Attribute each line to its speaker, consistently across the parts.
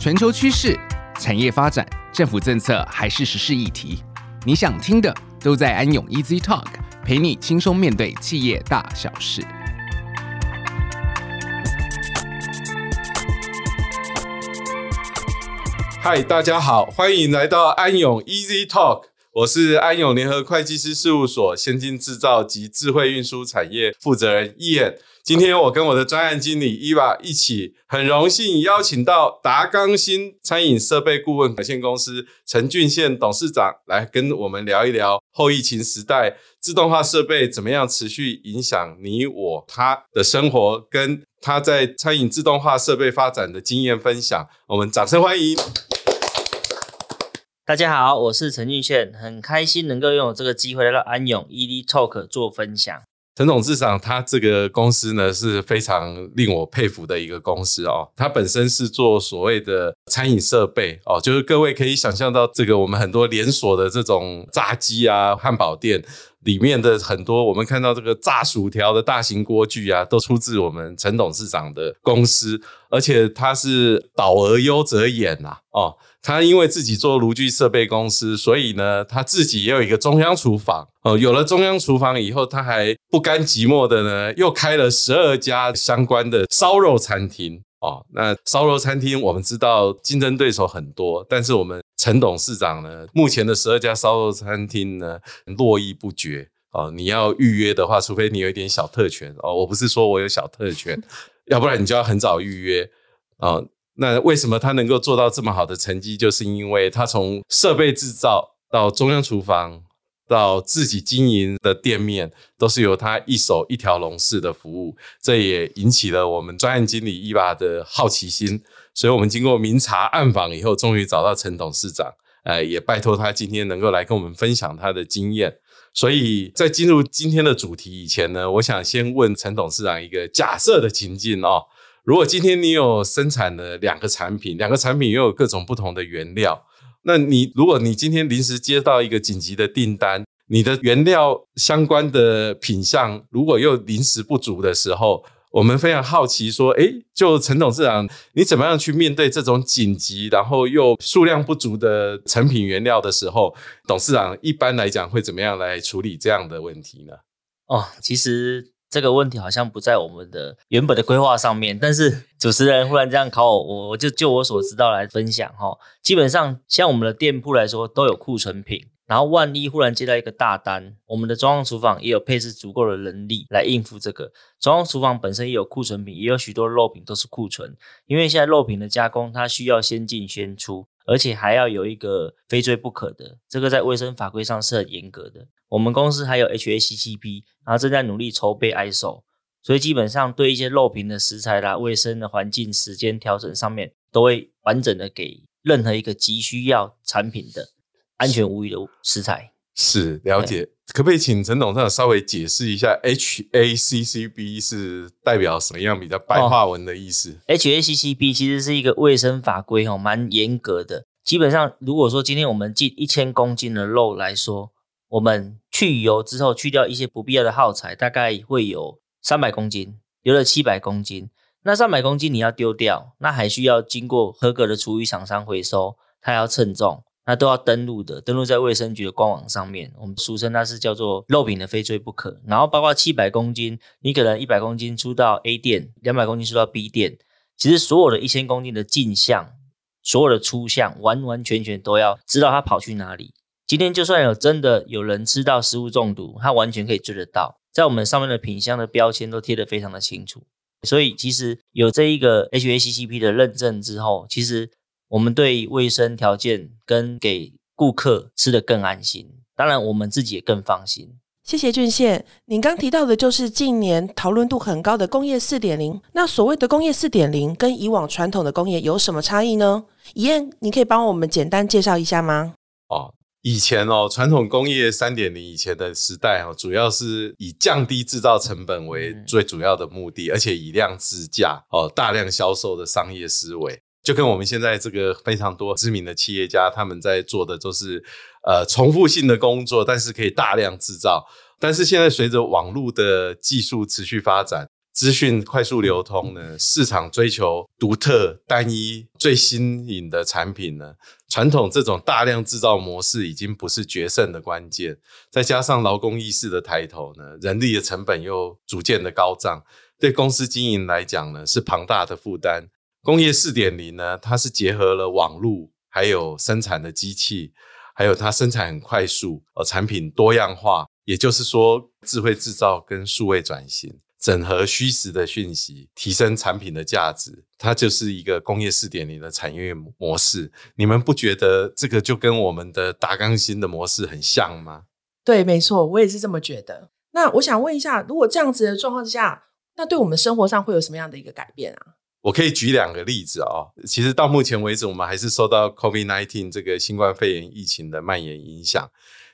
Speaker 1: 全球趋势、产业发展、政府政策还是时事议题，你想听的都在安永 Easy Talk，陪你轻松面对企业大小事。
Speaker 2: 嗨，大家好，欢迎来到安永 Easy Talk，我是安永联合会计师事务所先进制造及智慧运输产业负责人 Ian。今天我跟我的专案经理 Eva 一起，很荣幸邀请到达纲新餐饮设备顾问有限公司陈俊宪董事长来跟我们聊一聊后疫情时代自动化设备怎么样持续影响你我他的生活，跟他在餐饮自动化设备发展的经验分享。我们掌声欢迎！
Speaker 3: 大家好，我是陈俊宪，很开心能够拥有这个机会来到安永 Easy Talk 做分享。
Speaker 2: 陈董事长，他这个公司呢是非常令我佩服的一个公司哦。他本身是做所谓的餐饮设备哦，就是各位可以想象到，这个我们很多连锁的这种炸鸡啊、汉堡店里面的很多，我们看到这个炸薯条的大型锅具啊，都出自我们陈董事长的公司，而且他是导而优则演呐哦。他因为自己做炉具设备公司，所以呢，他自己也有一个中央厨房哦。有了中央厨房以后，他还不甘寂寞的呢，又开了十二家相关的烧肉餐厅哦。那烧肉餐厅我们知道竞争对手很多，但是我们陈董事长呢，目前的十二家烧肉餐厅呢，络绎不绝哦。你要预约的话，除非你有一点小特权哦。我不是说我有小特权，要不然你就要很早预约哦。那为什么他能够做到这么好的成绩？就是因为他从设备制造到中央厨房，到自己经营的店面，都是由他一手一条龙式的服务。这也引起了我们专案经理伊娃的好奇心，所以我们经过明察暗访以后，终于找到陈董事长。呃，也拜托他今天能够来跟我们分享他的经验。所以在进入今天的主题以前呢，我想先问陈董事长一个假设的情境哦。如果今天你有生产了两个产品，两个产品又有各种不同的原料，那你如果你今天临时接到一个紧急的订单，你的原料相关的品相如果又临时不足的时候，我们非常好奇说，诶，就陈董事长，你怎么样去面对这种紧急，然后又数量不足的成品原料的时候，董事长一般来讲会怎么样来处理这样的问题呢？
Speaker 3: 哦，其实。这个问题好像不在我们的原本的规划上面，但是主持人忽然这样考我，我我就就我所知道来分享哈。基本上像我们的店铺来说，都有库存品，然后万一忽然接到一个大单，我们的中央厨房也有配置足够的人力来应付这个。中央厨房本身也有库存品，也有许多肉品都是库存，因为现在肉品的加工它需要先进先出，而且还要有一个非追不可的，这个在卫生法规上是很严格的。我们公司还有 HACCP，然后正在努力筹备 ISO，所以基本上对一些肉品的食材啦、卫生的环境、时间调整上面，都会完整的给任何一个急需要产品的安全无虞的食材。
Speaker 2: 是了解，可不可以请陈董事长稍微解释一下 H A C C B 是代表什么样比较白话文的意思？
Speaker 3: 哦？H A C C B 其实是一个卫生法规哦，蛮严格的。基本上，如果说今天我们进一千公斤的肉来说，我们去油之后，去掉一些不必要的耗材，大概会有三百公斤，留了七百公斤。那三百公斤你要丢掉，那还需要经过合格的厨余厂商回收，它要称重，那都要登录的，登录在卫生局的官网上面。我们俗称它是叫做肉品的非追不可。然后包括七百公斤，你可能一百公斤出到 A 店，两百公斤出到 B 店，其实所有的一千公斤的进项，所有的出项，完完全全都要知道它跑去哪里。今天就算有真的有人吃到食物中毒，他完全可以追得到，在我们上面的品项的标签都贴得非常的清楚。所以其实有这一个 HACCP 的认证之后，其实我们对卫生条件跟给顾客吃得更安心，当然我们自己也更放心。
Speaker 4: 谢谢俊宪，您刚提到的就是近年讨论度很高的工业四点零。那所谓的工业四点零跟以往传统的工业有什么差异呢？怡燕，你可以帮我们简单介绍一下吗？
Speaker 2: 哦。以前哦，传统工业三点零以前的时代哦，主要是以降低制造成本为最主要的目的，而且以量制价哦，大量销售的商业思维，就跟我们现在这个非常多知名的企业家他们在做的都是呃重复性的工作，但是可以大量制造。但是现在随着网络的技术持续发展，资讯快速流通呢，市场追求独特、单一、最新颖的产品呢，传统这种大量制造模式已经不是决胜的关键。再加上劳工意识的抬头呢，人力的成本又逐渐的高涨，对公司经营来讲呢，是庞大的负担。工业四点零呢，它是结合了网络，还有生产的机器，还有它生产很快速，呃，产品多样化。也就是说，智慧制造跟数位转型，整合虚实的讯息，提升产品的价值，它就是一个工业四点零的产业模式。你们不觉得这个就跟我们的大更新的模式很像吗？
Speaker 4: 对，没错，我也是这么觉得。那我想问一下，如果这样子的状况之下，那对我们生活上会有什么样的一个改变啊？
Speaker 2: 我可以举两个例子哦。其实到目前为止，我们还是受到 COVID-19 这个新冠肺炎疫情的蔓延影响。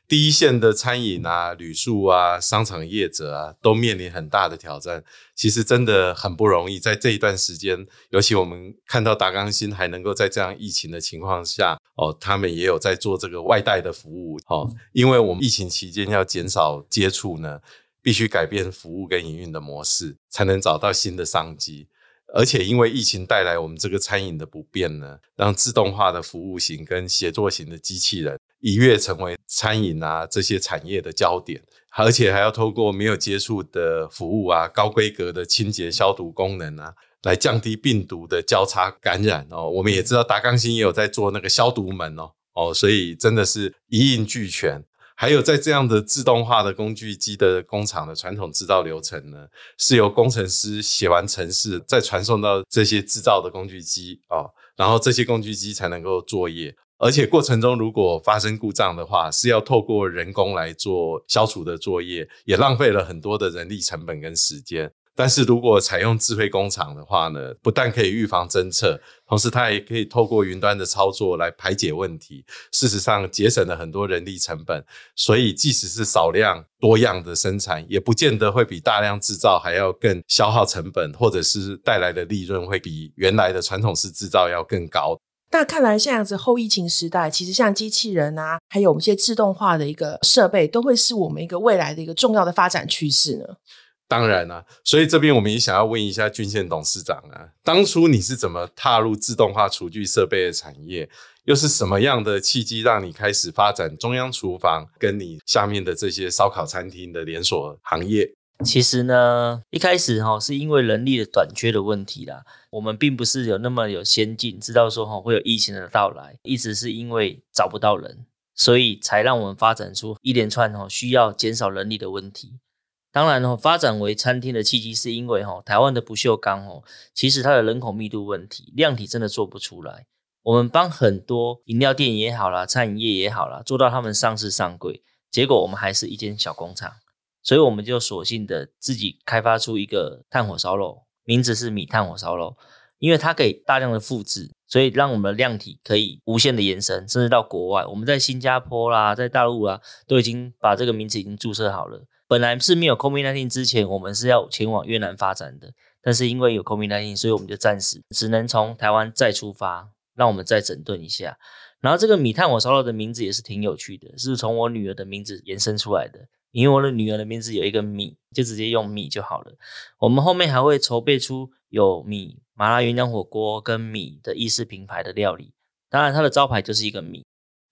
Speaker 2: 第一线的餐饮啊、旅宿啊、商场业者啊，都面临很大的挑战。其实真的很不容易，在这一段时间，尤其我们看到达钢新还能够在这样疫情的情况下，哦，他们也有在做这个外带的服务，哦，因为我们疫情期间要减少接触呢，必须改变服务跟营运的模式，才能找到新的商机。而且因为疫情带来我们这个餐饮的不便呢，让自动化的服务型跟协作型的机器人。一跃成为餐饮啊这些产业的焦点，而且还要透过没有接触的服务啊、高规格的清洁消毒功能啊，来降低病毒的交叉感染哦。我们也知道达刚新也有在做那个消毒门哦哦，所以真的是一应俱全。还有在这样的自动化的工具机的工厂的传统制造流程呢，是由工程师写完程式，再传送到这些制造的工具机哦，然后这些工具机才能够作业。而且过程中如果发生故障的话，是要透过人工来做消除的作业，也浪费了很多的人力成本跟时间。但是如果采用智慧工厂的话呢，不但可以预防侦测，同时它也可以透过云端的操作来排解问题。事实上节省了很多人力成本，所以即使是少量多样的生产，也不见得会比大量制造还要更消耗成本，或者是带来的利润会比原来的传统式制造要更高。
Speaker 4: 那看来，这样子后疫情时代，其实像机器人啊，还有我们一些自动化的一个设备，都会是我们一个未来的一个重要的发展趋势呢。
Speaker 2: 当然了、啊，所以这边我们也想要问一下俊宪董事长啊，当初你是怎么踏入自动化厨具设备的产业？又是什么样的契机让你开始发展中央厨房，跟你下面的这些烧烤餐厅的连锁行业？
Speaker 3: 其实呢，一开始哈是因为人力的短缺的问题啦，我们并不是有那么有先进，知道说哈会有疫情的到来，一直是因为找不到人，所以才让我们发展出一连串哈需要减少人力的问题。当然哈，发展为餐厅的契机是因为哈台湾的不锈钢哦，其实它的人口密度问题，量体真的做不出来。我们帮很多饮料店也好啦，餐饮业也好啦，做到他们上市上柜，结果我们还是一间小工厂。所以我们就索性的自己开发出一个炭火烧肉，名字是米炭火烧肉，因为它可以大量的复制，所以让我们的量体可以无限的延伸，甚至到国外。我们在新加坡啦，在大陆啊，都已经把这个名字已经注册好了。本来是没有 COVID-19 之前，我们是要前往越南发展的，但是因为有 COVID-19，所以我们就暂时只能从台湾再出发，让我们再整顿一下。然后这个米炭火烧肉的名字也是挺有趣的，是从我女儿的名字延伸出来的。因为我的女儿的名字有一个米，就直接用米就好了。我们后面还会筹备出有米麻辣鸳鸯火锅跟米的意式品牌的料理。当然，它的招牌就是一个米。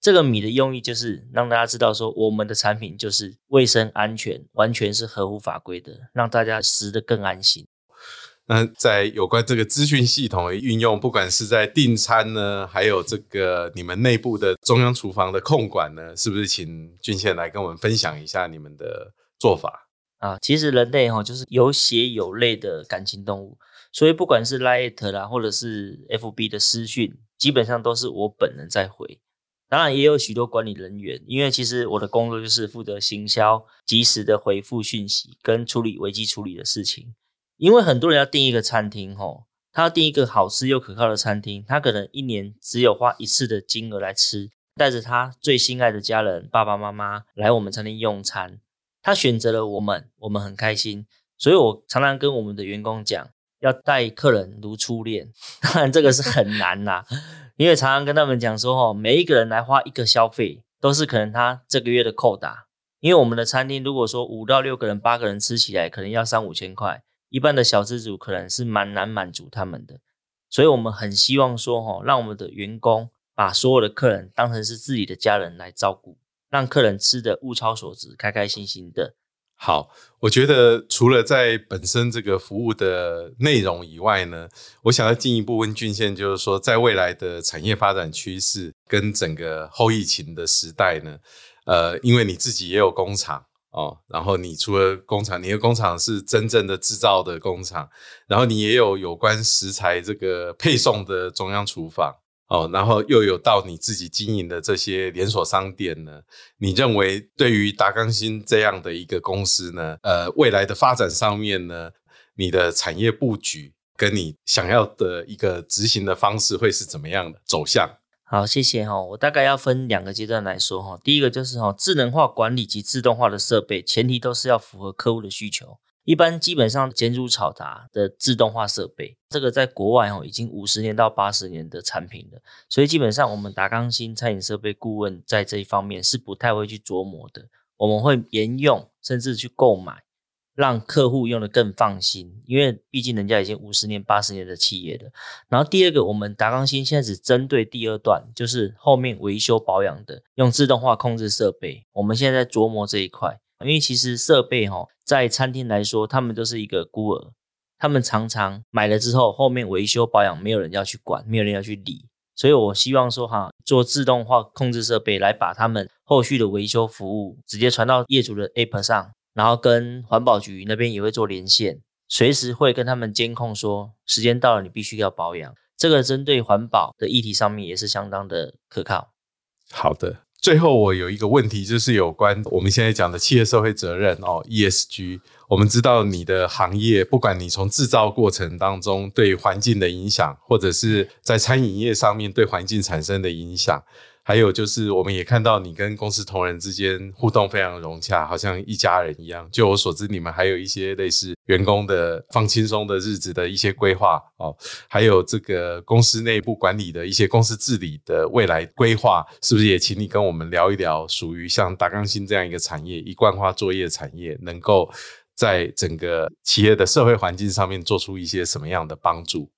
Speaker 3: 这个米的用意就是让大家知道说，我们的产品就是卫生安全，完全是合乎法规的，让大家食得更安心。
Speaker 2: 那在有关这个资讯系统的运用，不管是在订餐呢，还有这个你们内部的中央厨房的控管呢，是不是请俊宪来跟我们分享一下你们的做法
Speaker 3: 啊？其实人类哈就是有血有泪的感情动物，所以不管是 Light 啦，或者是 FB 的私讯，基本上都是我本人在回。当然也有许多管理人员，因为其实我的工作就是负责行销、及时的回复讯息跟处理危机处理的事情。因为很多人要订一个餐厅，吼，他要订一个好吃又可靠的餐厅，他可能一年只有花一次的金额来吃，带着他最心爱的家人爸爸妈妈来我们餐厅用餐，他选择了我们，我们很开心，所以我常常跟我们的员工讲，要待客人如初恋，当然这个是很难呐，因为常常跟他们讲说，哦，每一个人来花一个消费，都是可能他这个月的扣打，因为我们的餐厅如果说五到六个人、八个人吃起来，可能要三五千块。一般的小资族可能是蛮难满足他们的，所以我们很希望说，哈，让我们的员工把所有的客人当成是自己的家人来照顾，让客人吃得物超所值，开开心心的。
Speaker 2: 好，我觉得除了在本身这个服务的内容以外呢，我想要进一步问俊宪，就是说，在未来的产业发展趋势跟整个后疫情的时代呢，呃，因为你自己也有工厂哦，然后你除了工厂，你的工厂是真正的制造的工厂，然后你也有有关食材这个配送的中央厨房。哦，然后又有到你自己经营的这些连锁商店呢？你认为对于达纲新这样的一个公司呢，呃，未来的发展上面呢，你的产业布局跟你想要的一个执行的方式会是怎么样的走向？
Speaker 3: 好，谢谢哈。我大概要分两个阶段来说哈。第一个就是哈，智能化管理及自动化的设备，前提都是要符合客户的需求。一般基本上减乳炒达的自动化设备，这个在国外哦已经五十年到八十年的产品了，所以基本上我们达纲新餐饮设备顾问在这一方面是不太会去琢磨的，我们会沿用甚至去购买，让客户用得更放心，因为毕竟人家已经五十年八十年的企业了。然后第二个，我们达纲新现在只针对第二段，就是后面维修保养的，用自动化控制设备，我们现在在琢磨这一块。因为其实设备哈，在餐厅来说，他们都是一个孤儿，他们常常买了之后，后面维修保养没有人要去管，没有人要去理，所以我希望说哈，做自动化控制设备来把他们后续的维修服务直接传到业主的 App 上，然后跟环保局那边也会做连线，随时会跟他们监控说，时间到了你必须要保养，这个针对环保的议题上面也是相当的可靠。
Speaker 2: 好的。最后，我有一个问题，就是有关我们现在讲的企业社会责任哦，ESG。我们知道你的行业，不管你从制造过程当中对环境的影响，或者是在餐饮业上面对环境产生的影响。还有就是，我们也看到你跟公司同仁之间互动非常融洽，好像一家人一样。就我所知，你们还有一些类似员工的放轻松的日子的一些规划哦，还有这个公司内部管理的一些公司治理的未来规划，是不是也请你跟我们聊一聊？属于像达纲新这样一个产业，一贯化作业产业，能够在整个企业的社会环境上面做出一些什么样的帮助？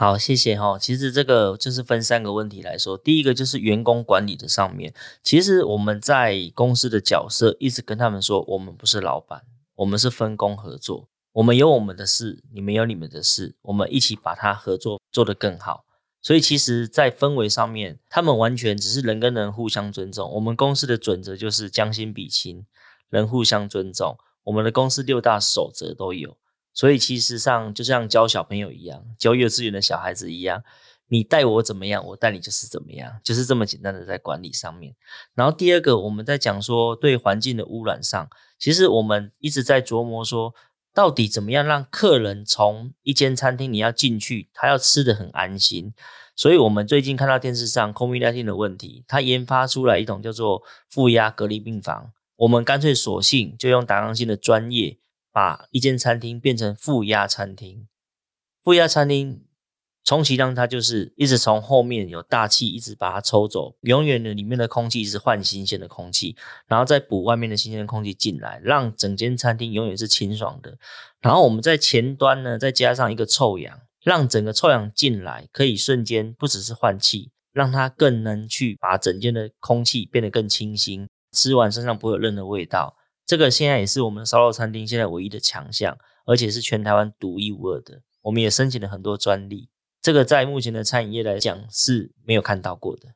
Speaker 3: 好，谢谢哈。其实这个就是分三个问题来说。第一个就是员工管理的上面，其实我们在公司的角色一直跟他们说，我们不是老板，我们是分工合作，我们有我们的事，你们有你们的事，我们一起把它合作做得更好。所以其实，在氛围上面，他们完全只是人跟人互相尊重。我们公司的准则就是将心比心，人互相尊重。我们的公司六大守则都有。所以其实上就像教小朋友一样，教幼稚园的小孩子一样，你带我怎么样，我带你就是怎么样，就是这么简单的在管理上面。然后第二个，我们在讲说对环境的污染上，其实我们一直在琢磨说，到底怎么样让客人从一间餐厅你要进去，他要吃得很安心。所以我们最近看到电视上 COVID-19 的问题，他研发出来一种叫做负压隔离病房，我们干脆索性就用达康新的专业。把一间餐厅变成负压餐厅，负压餐厅充其量它就是一直从后面有大气一直把它抽走，永远的里面的空气一直换新鲜的空气，然后再补外面的新鲜空气进来，让整间餐厅永远是清爽的。然后我们在前端呢再加上一个臭氧，让整个臭氧进来可以瞬间不只是换气，让它更能去把整间的空气变得更清新，吃完身上不会有任何味道。这个现在也是我们烧肉餐厅现在唯一的强项，而且是全台湾独一无二的。我们也申请了很多专利，这个在目前的餐饮业来讲是没有看到过的。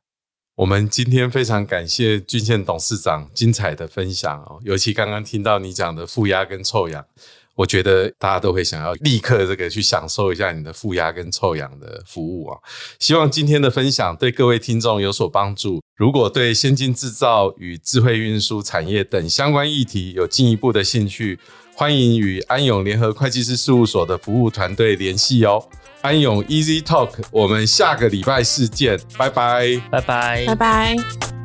Speaker 2: 我们今天非常感谢俊宪董事长精彩的分享哦，尤其刚刚听到你讲的负压跟臭氧。我觉得大家都会想要立刻这个去享受一下你的负压跟臭氧的服务啊！希望今天的分享对各位听众有所帮助。如果对先进制造与智慧运输产业等相关议题有进一步的兴趣，欢迎与安永联合会计师事务所的服务团队联系哦。安永 Easy Talk，我们下个礼拜四见，拜拜，
Speaker 3: 拜拜，
Speaker 4: 拜拜。